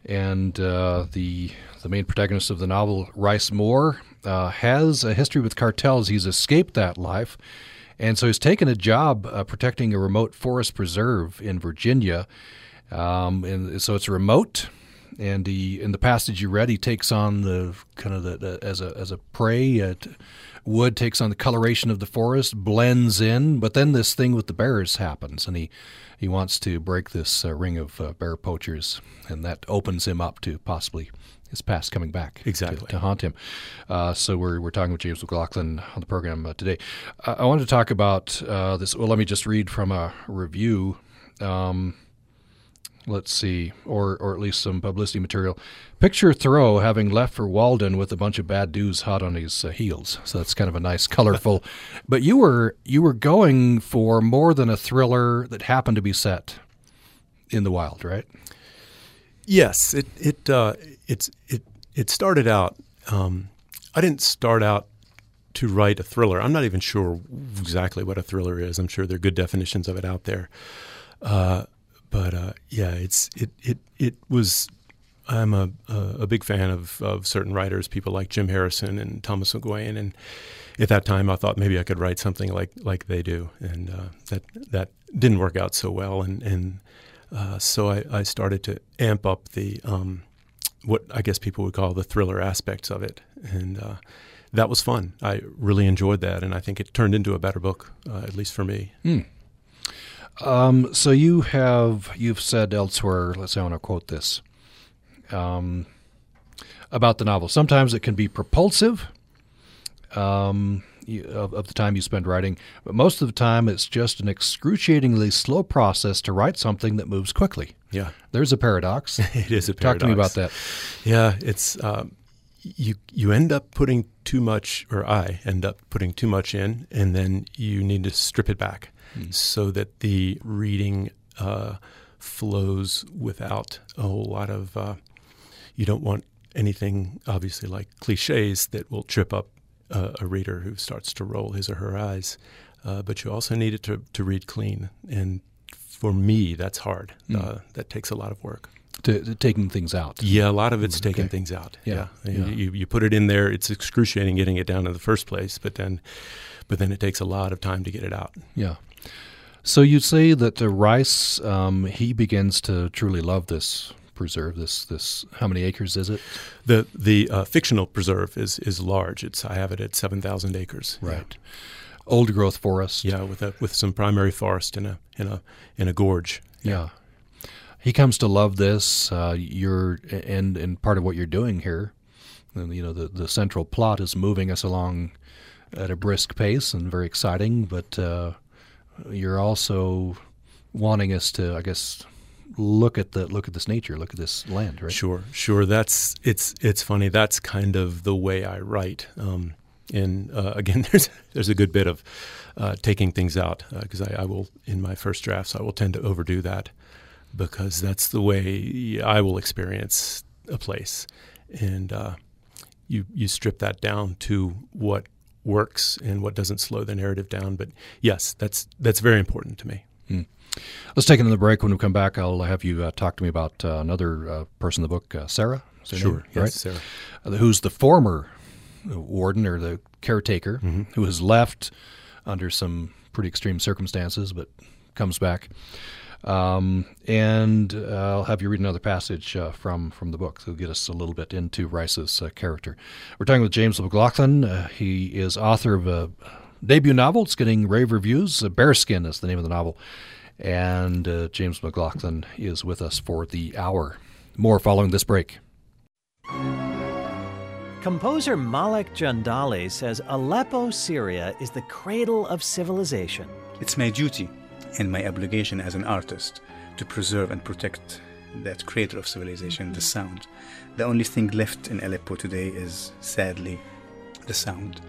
and uh, the the main protagonist of the novel, Rice Moore, uh, has a history with cartels. He's escaped that life. And so he's taken a job uh, protecting a remote forest preserve in Virginia. Um, and so it's remote. And he, in the passage you read, he takes on the kind of the, the as a as a prey. Uh, t- wood takes on the coloration of the forest, blends in. But then this thing with the bears happens, and he he wants to break this uh, ring of uh, bear poachers, and that opens him up to possibly his past coming back to- Exactly. to, haunt him. Uh, so we're we're talking with James McLaughlin on the program uh, today. I, I wanted to talk about uh, this. Well, let me just read from a review. Um, let's see, or or at least some publicity material. Picture Thoreau having left for Walden with a bunch of bad dudes hot on his uh, heels. So that's kind of a nice, colorful. but you were you were going for more than a thriller that happened to be set in the wild, right? Yes, it it uh, it's it it started out. Um, I didn't start out to write a thriller. I'm not even sure exactly what a thriller is. I'm sure there are good definitions of it out there. Uh, but uh, yeah, it's it it it was. I'm a a, big fan of, of certain writers, people like Jim Harrison and Thomas McGuane, and at that time I thought maybe I could write something like like they do, and uh, that that didn't work out so well, and and uh, so I, I started to amp up the um, what I guess people would call the thriller aspects of it, and uh, that was fun. I really enjoyed that, and I think it turned into a better book, uh, at least for me. Um, so you have you've said elsewhere. Let's say I want to quote this um, about the novel. Sometimes it can be propulsive um, of, of the time you spend writing, but most of the time it's just an excruciatingly slow process to write something that moves quickly. Yeah, There's a paradox. it is a paradox. Talk to me about that. Yeah, it's um, you you end up putting too much, or I end up putting too much in, and then you need to strip it back so that the reading uh, flows without a whole lot of. Uh, you don't want anything, obviously, like cliches that will trip up uh, a reader who starts to roll his or her eyes. Uh, but you also need it to, to read clean, and for me, that's hard. Uh, that takes a lot of work. To, to taking things out. Yeah, a lot of it's taking Okay. things out. Yeah, Yeah, yeah. You, you put it in there. It's excruciating getting it down in the first place, but then, but then it takes a lot of time to get it out. Yeah. So you say that uh, Rice, um, he begins to truly love this preserve. This this how many acres is it? The the uh, fictional preserve is is large. It's I have it at seven thousand acres. Right. Old growth forest. Yeah, with a with some primary forest in a in a in a gorge. Yeah. He comes to love this. Uh, you're and and part of what you're doing here, and, you know, the the central plot is moving us along at a brisk pace and very exciting. But uh, you're also wanting us to, I guess, look at the look at this nature, look at this land, right? Sure, sure. That's it's it's funny. That's kind of the way I write. Um, and uh, again, there's there's a good bit of uh, taking things out because I, I will in my first drafts I will tend to overdo that because that's the way I will experience a place, and uh, you you strip that down to what works and what doesn't slow the narrative down. But yes, that's that's very important to me. Let's take another break. When we come back, I'll have you uh, talk to me about uh, another uh, person in the book, uh, Sarah. Sure, name, yes, right? Sarah. Uh, who's the former warden or the caretaker who has left under some pretty extreme circumstances, but comes back. Um, and uh, I'll have you read another passage uh, from from the book to get us a little bit into Rice's uh, character. We're talking with James McLaughlin. Uh, he is author of a debut novel. It's getting rave reviews. Uh, Bearskin is the name of the novel. And uh, James McLaughlin is with us for the hour. More following this break. Composer Malek Jandali says Aleppo, Syria is the cradle of civilization. It's my duty and my obligation as an artist to preserve and protect that cradle of civilization, the sound. The only thing left in Aleppo today is, sadly, the sound.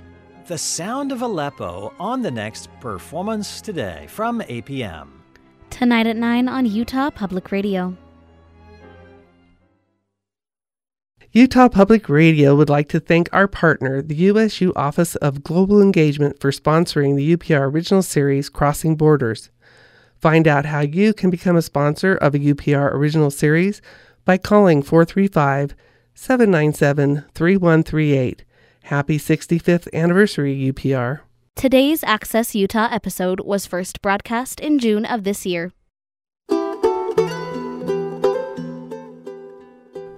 The Sound of Aleppo on the next Performance Today from APM. Tonight at 9 on Utah Public Radio. Utah Public Radio would like to thank our partner, the USU Office of Global Engagement, for sponsoring the UPR original series Crossing Borders. Find out how you can become a sponsor of a UPR original series by calling 435 797 3138. Happy 65th anniversary, UPR. Today's Access Utah episode was first broadcast in June of this year.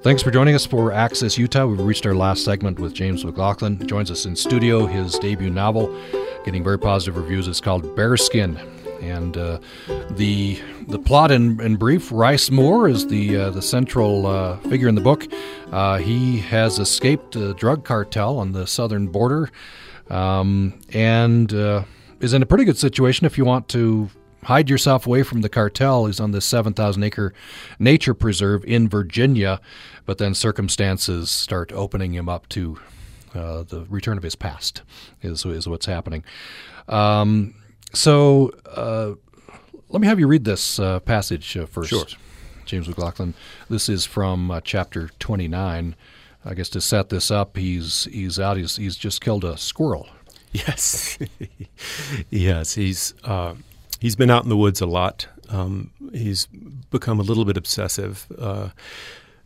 Thanks for joining us for Access Utah. We've reached our last segment with James McLaughlin. He joins us in studio. His debut novel, getting very positive reviews, is called Bearskin. And uh, the the plot in, in brief: Rice Moore is the uh, the central uh, figure in the book. Uh, he has escaped a drug cartel on the southern border, um, and uh, is in a pretty good situation if you want to hide yourself away from the cartel. He's on this 7,000 acre nature preserve in Virginia, but then circumstances start opening him up to uh, the return of his past, is, is what's happening. Um, so uh, let me have you read this uh, passage uh, first, Sure. James McLaughlin. This is from uh, chapter 29. I guess to set this up, he's he's out. He's he's just killed a squirrel. Yes, yes. He's uh, he's been out in the woods a lot. Um, he's become a little bit obsessive. Uh,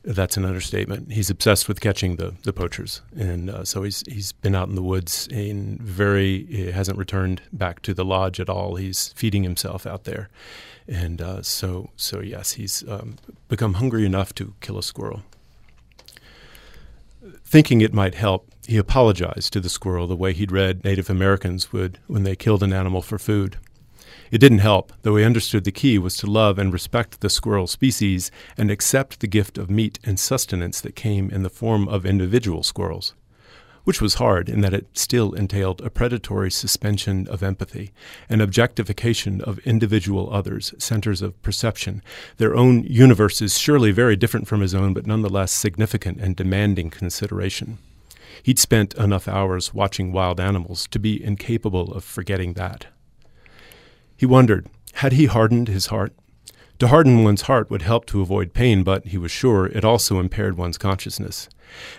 that's an understatement. He's obsessed with catching the, the poachers, and uh, so he's he's been out in the woods and very he hasn't returned back to the lodge at all. He's feeding himself out there, and uh, so so yes, he's um, become hungry enough to kill a squirrel. Thinking it might help, he apologized to the squirrel the way he'd read Native Americans would when they killed an animal for food. It didn't help, though he understood the key was to love and respect the squirrel species and accept the gift of meat and sustenance that came in the form of individual squirrels. Which was hard in that it still entailed a predatory suspension of empathy, an objectification of individual others, centers of perception, their own universes surely very different from his own, but nonetheless significant and demanding consideration. He'd spent enough hours watching wild animals to be incapable of forgetting that. He wondered, had he hardened his heart? To harden one's heart would help to avoid pain, but he was sure it also impaired one's consciousness.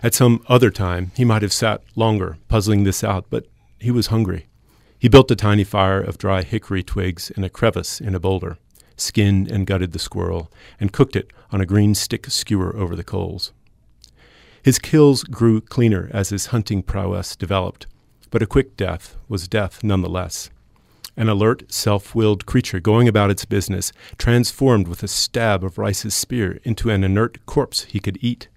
At some other time, he might have sat longer, puzzling this out, but he was hungry. He built a tiny fire of dry hickory twigs in a crevice in a boulder, skinned and gutted the squirrel, and cooked it on a green stick skewer over the coals. His kills grew cleaner as his hunting prowess developed, but a quick death was death nonetheless an alert, self willed creature going about its business, transformed with a stab of Rice's spear into an inert corpse he could eat.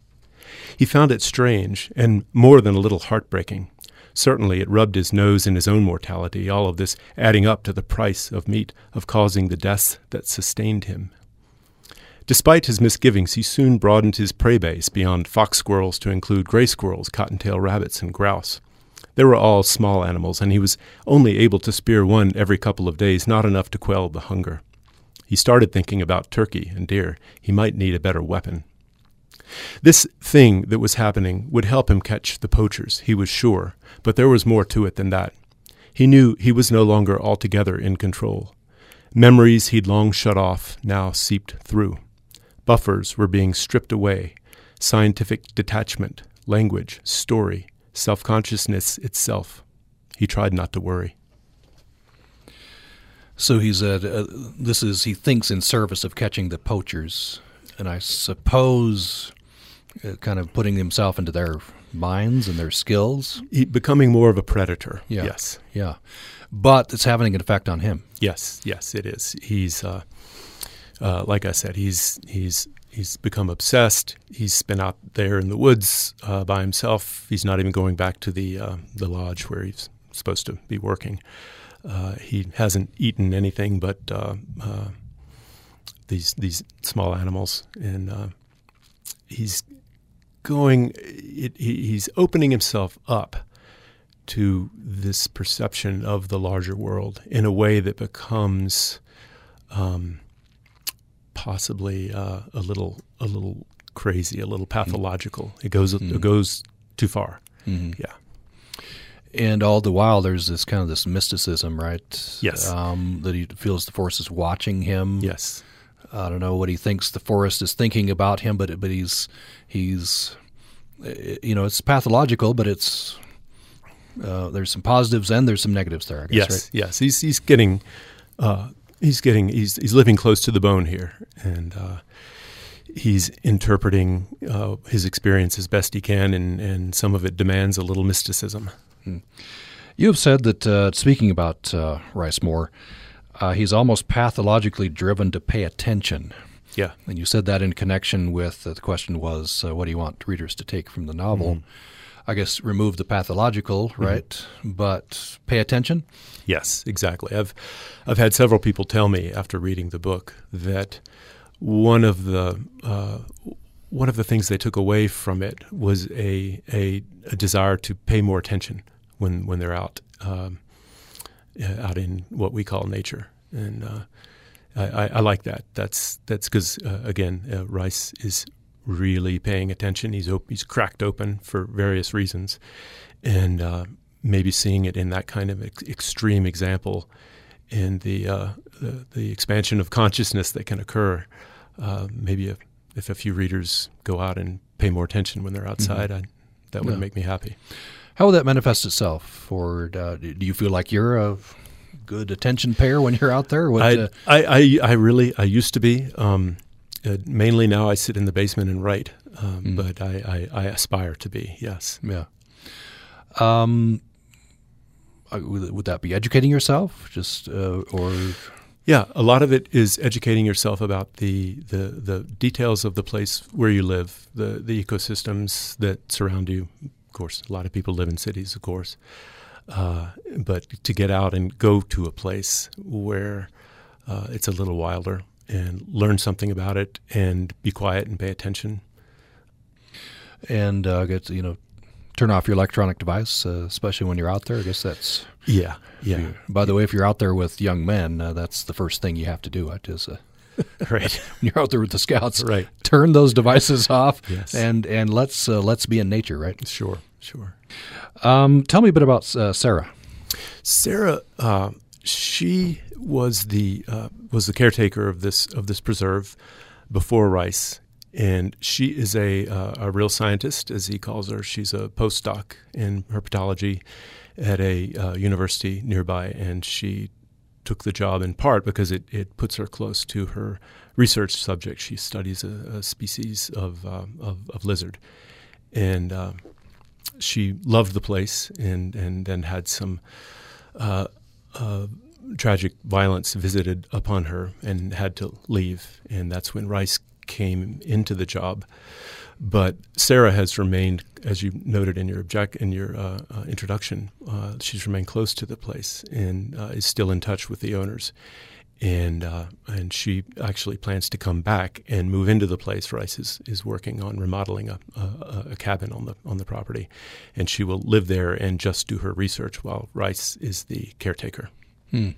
He found it strange and more than a little heartbreaking. Certainly it rubbed his nose in his own mortality, all of this adding up to the price of meat, of causing the deaths that sustained him. Despite his misgivings, he soon broadened his prey base beyond fox squirrels to include gray squirrels, cottontail rabbits, and grouse. They were all small animals, and he was only able to spear one every couple of days, not enough to quell the hunger. He started thinking about turkey and deer. He might need a better weapon. This thing that was happening would help him catch the poachers, he was sure, but there was more to it than that. He knew he was no longer altogether in control. Memories he'd long shut off now seeped through. Buffers were being stripped away. Scientific detachment, language, story, self consciousness itself. He tried not to worry. So he's uh, uh, this is he thinks in service of catching the poachers, and I suppose uh, kind of putting himself into their minds and their skills. He, becoming more of a predator. Yeah. Yes. Yeah, but it's having an effect on him. Yes. Yes. It is. He's uh, uh, like I said. He's he's he's become obsessed. He's been out there in the woods uh, by himself. He's not even going back to the uh, the lodge where he's supposed to be working. Uh, he hasn't eaten anything but uh, uh, these these small animals, and uh, he's going. It, he's opening himself up to this perception of the larger world in a way that becomes um, possibly uh, a little a little crazy, a little pathological. It goes Mm. it goes too far. Mhm. Yeah. And all the while, there's this kind of this mysticism, right? Yes. Um, that he feels the forest is watching him. Yes. I don't know what he thinks the forest is thinking about him, but but he's he's uh, you know it's pathological, but it's uh, there's some positives and there's some negatives there. I guess, Yes. right? Yes. He's he's getting uh, he's getting he's he's living close to the bone here, and uh, he's interpreting uh, his experience as best he can, and and some of it demands a little mysticism. You have said that uh, speaking about uh, Rice Moore, uh, he's almost pathologically driven to pay attention. Yeah. And you said that in connection with uh, the question was, uh, what do you want readers to take from the novel? Mhm. I guess remove the pathological, right? But pay attention. Yes, exactly. I've I've had several people tell me after reading the book that one of the uh, one of the things they took away from it was a a, a desire to pay more attention when when they're out um, out in what we call nature, and uh, I, I, like that. That's that's because uh, again, uh, Rice is really paying attention. He's op- he's cracked open for various reasons, and uh, maybe seeing it in that kind of ex- extreme example in the, uh, the the expansion of consciousness that can occur. Uh, maybe if, if a few readers go out and pay more attention when they're outside, I, that would Yeah. make me happy. How will that manifest itself? Or uh, do you feel like you're a good attention payer when you're out there? What, I, uh, I, I, I really, I used to be. Um, uh, mainly now I sit in the basement and write, um, Mm. but I, I, I aspire to be, yes. Yeah. Um, uh, would, that be educating yourself, just uh, or Yeah, a lot of it is educating yourself about the, the, the details of the place where you live, the, the ecosystems that surround you. Of course, a lot of people live in cities, of course. Uh, but to get out and go to a place where uh, it's a little wilder and learn something about it and be quiet and pay attention. and uh, get you know turn off your electronic device, uh, especially when you're out there. I guess that's Yeah, yeah. By the way, if you're out there with young men, uh, that's the first thing you have to do. It is uh, Right. when you're out there with the scouts, Right. Turn those devices off, Yes. and and let's uh, let's be in nature, right? Sure, sure. Um, tell me a bit about uh, Sarah. Sarah, uh, she was the uh, was the caretaker of this of this preserve before Rice, and she is a uh, a real scientist, as he calls her. She's a postdoc in herpetology at a uh, university nearby, and she took the job in part because it, it puts her close to her research subject. She studies a, a species of, uh, of of lizard, and uh, she loved the place, and and then had some uh, uh, tragic violence visited upon her and had to leave. And that's when Rice came into the job. But Sarah has remained, as you noted in your object in your uh, uh, introduction, uh, she's remained close to the place and uh, is still in touch with the owners. And uh, and she actually plans to come back and move into the place. Rice is, is working on remodeling a, a, a cabin on the on the property, and she will live there and just do her research while Rice is the caretaker. Hmm.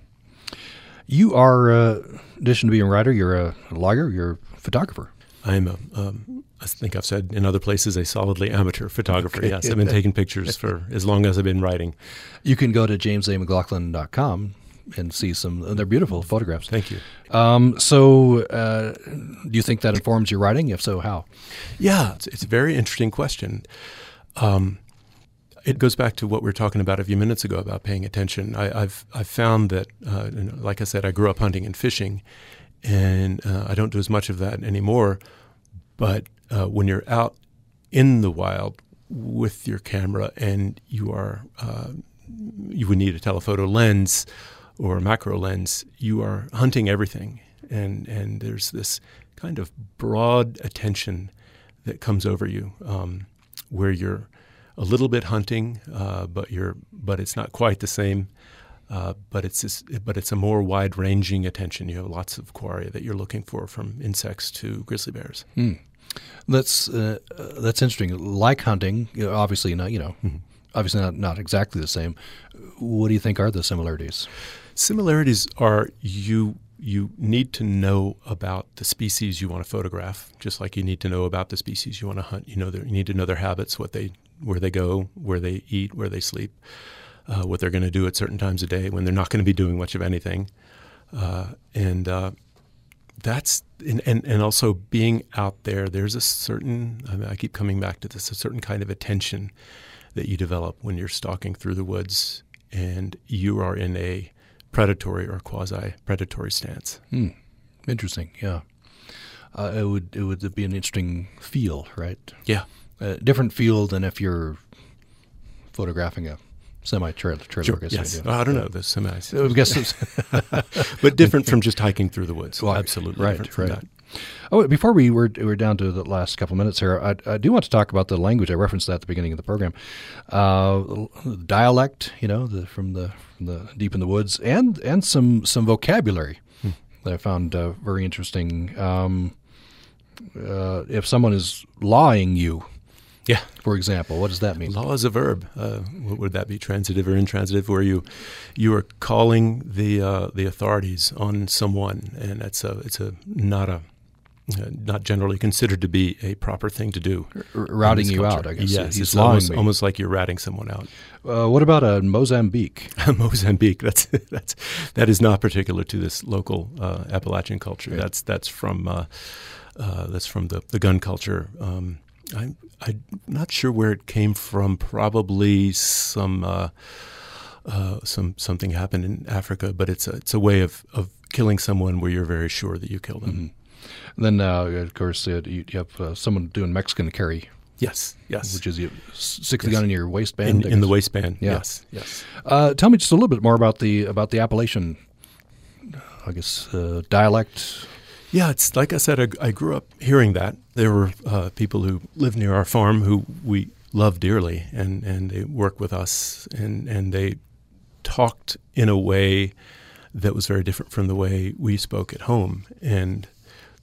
You are, uh, in addition to being a writer, you're a lawyer, you're a photographer. I'm a, um, I think I've said in other places, a solidly amateur photographer. Okay. Yes, I've been taking pictures for as long as I've been writing. You can go to jamesamclaughlin.com and see some. They're beautiful photographs. Thank you. Um, so, uh, do you think that informs your writing? If so, how? Yeah, it's, it's a very interesting question. Um, it goes back to what we were talking about a few minutes ago about paying attention. I, have I've found that, uh, you know, like I said, I grew up hunting and fishing, and uh, I don't do as much of that anymore. But uh, when you're out in the wild with your camera and you are uh, you would need a telephoto lens or a macro lens, you are hunting everything, and and there's this kind of broad attention that comes over you, um, where you're a little bit hunting, uh, but you're but it's not quite the same. Uh, but it's this, but it's a more wide ranging attention. You have lots of quarry that you're looking for, from insects to grizzly bears. Hmm. That's uh, that's interesting. Like hunting, obviously not. You know, mm-hmm. obviously not not exactly the same. What do you think are the similarities? Similarities are you you need to know about the species you want to photograph, just like you need to know about the species you want to hunt. You know, you need to know their habits, what they, where they go, where they eat, where they sleep, uh, what they're going to do at certain times of day when they're not going to be doing much of anything, uh, and uh, that's and, and and also being out there. There's a certain I, mean, I keep coming back to this, a certain kind of attention that you develop when you're stalking through the woods and you are in a predatory or quasi predatory stance. Hmm. Interesting. Yeah. Uh, it would it would be an interesting feel, right? Yeah. A different feel than if you're photographing a semi trailer. Sure. Yes. I don't know the semi. I guess, but different from just hiking through the woods. Well, Absolutely. Right. right. That. Oh, before we were we're down to the last couple minutes here, I, I, do want to talk about the language. I referenced that at the beginning of the program. Uh, dialect, you know, the, from the from the deep in the woods, and and some some vocabulary hmm. that I found uh, very interesting. Um, uh, if someone is lawing you, yeah. For example, what does that mean? Law is a verb. Uh, would that be transitive or intransitive? Where you you are calling the uh, the authorities on someone, and it's a it's a not a uh, not generally considered to be a proper thing to do. R- routing you out, I guess. Yes, He's it's almost, almost, like you're ratting someone out. Uh, what about a Mozambique? Mozambique. That's that's that is not particular to this local uh, Appalachian culture. That's that's from uh, uh, that's from the, the gun culture. Um, I'm I'm not sure where it came from. Probably some uh, some something happened in Africa, but it's a it's a way of of killing someone where you're very sure that you killed them. Mm-hmm. And then, uh, of course, uh, you, you, have uh, someone doing Mexican carry. Yes, yes. Which is you stick the yes. gun in your waistband. In, in the waistband. Yeah. Yes, yes. Uh, tell me just a little bit more about the about the Appalachian, I guess, uh, dialect. Yeah, it's like I said. I, I grew up hearing that. There were uh, people who lived near our farm who we love dearly, and and they work with us, and and they talked in a way that was very different from the way we spoke at home, and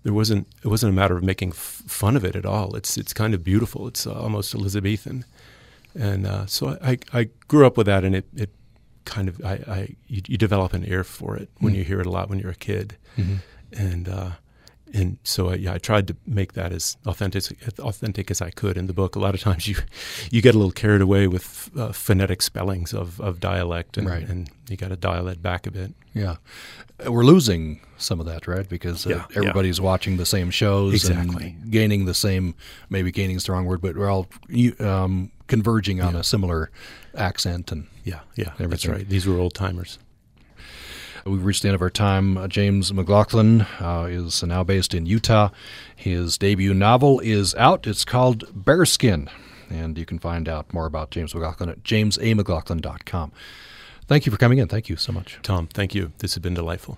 there wasn't it wasn't a matter of making f- fun of it at all. It's it's kind of beautiful. It's uh, almost Elizabethan, and uh, so I, I grew up with that, and it, it kind of I, I you, you develop an ear for it when mm-hmm. you hear it a lot when you're a kid, mm-hmm. And uh, and so I, yeah, I tried to make that as authentic as authentic as I could in the book. A lot of times you you get a little carried away with uh, phonetic spellings of, of dialect, and, right. and you got to dial that back a bit. Yeah, we're losing some of that, right? Because uh, yeah, everybody's yeah. watching the same shows exactly. and gaining the same, maybe gaining is the wrong word, but we're all um, converging on yeah. a similar accent and yeah, yeah, everything. that's right. These were old timers. We've reached the end of our time. Uh, James McLaughlin uh, is now based in Utah. His debut novel is out. It's called Bearskin, and you can find out more about James McLaughlin at jamesamclaughlin.com. Thank you for coming in. Thank you so much. Tom, thank you. This has been delightful.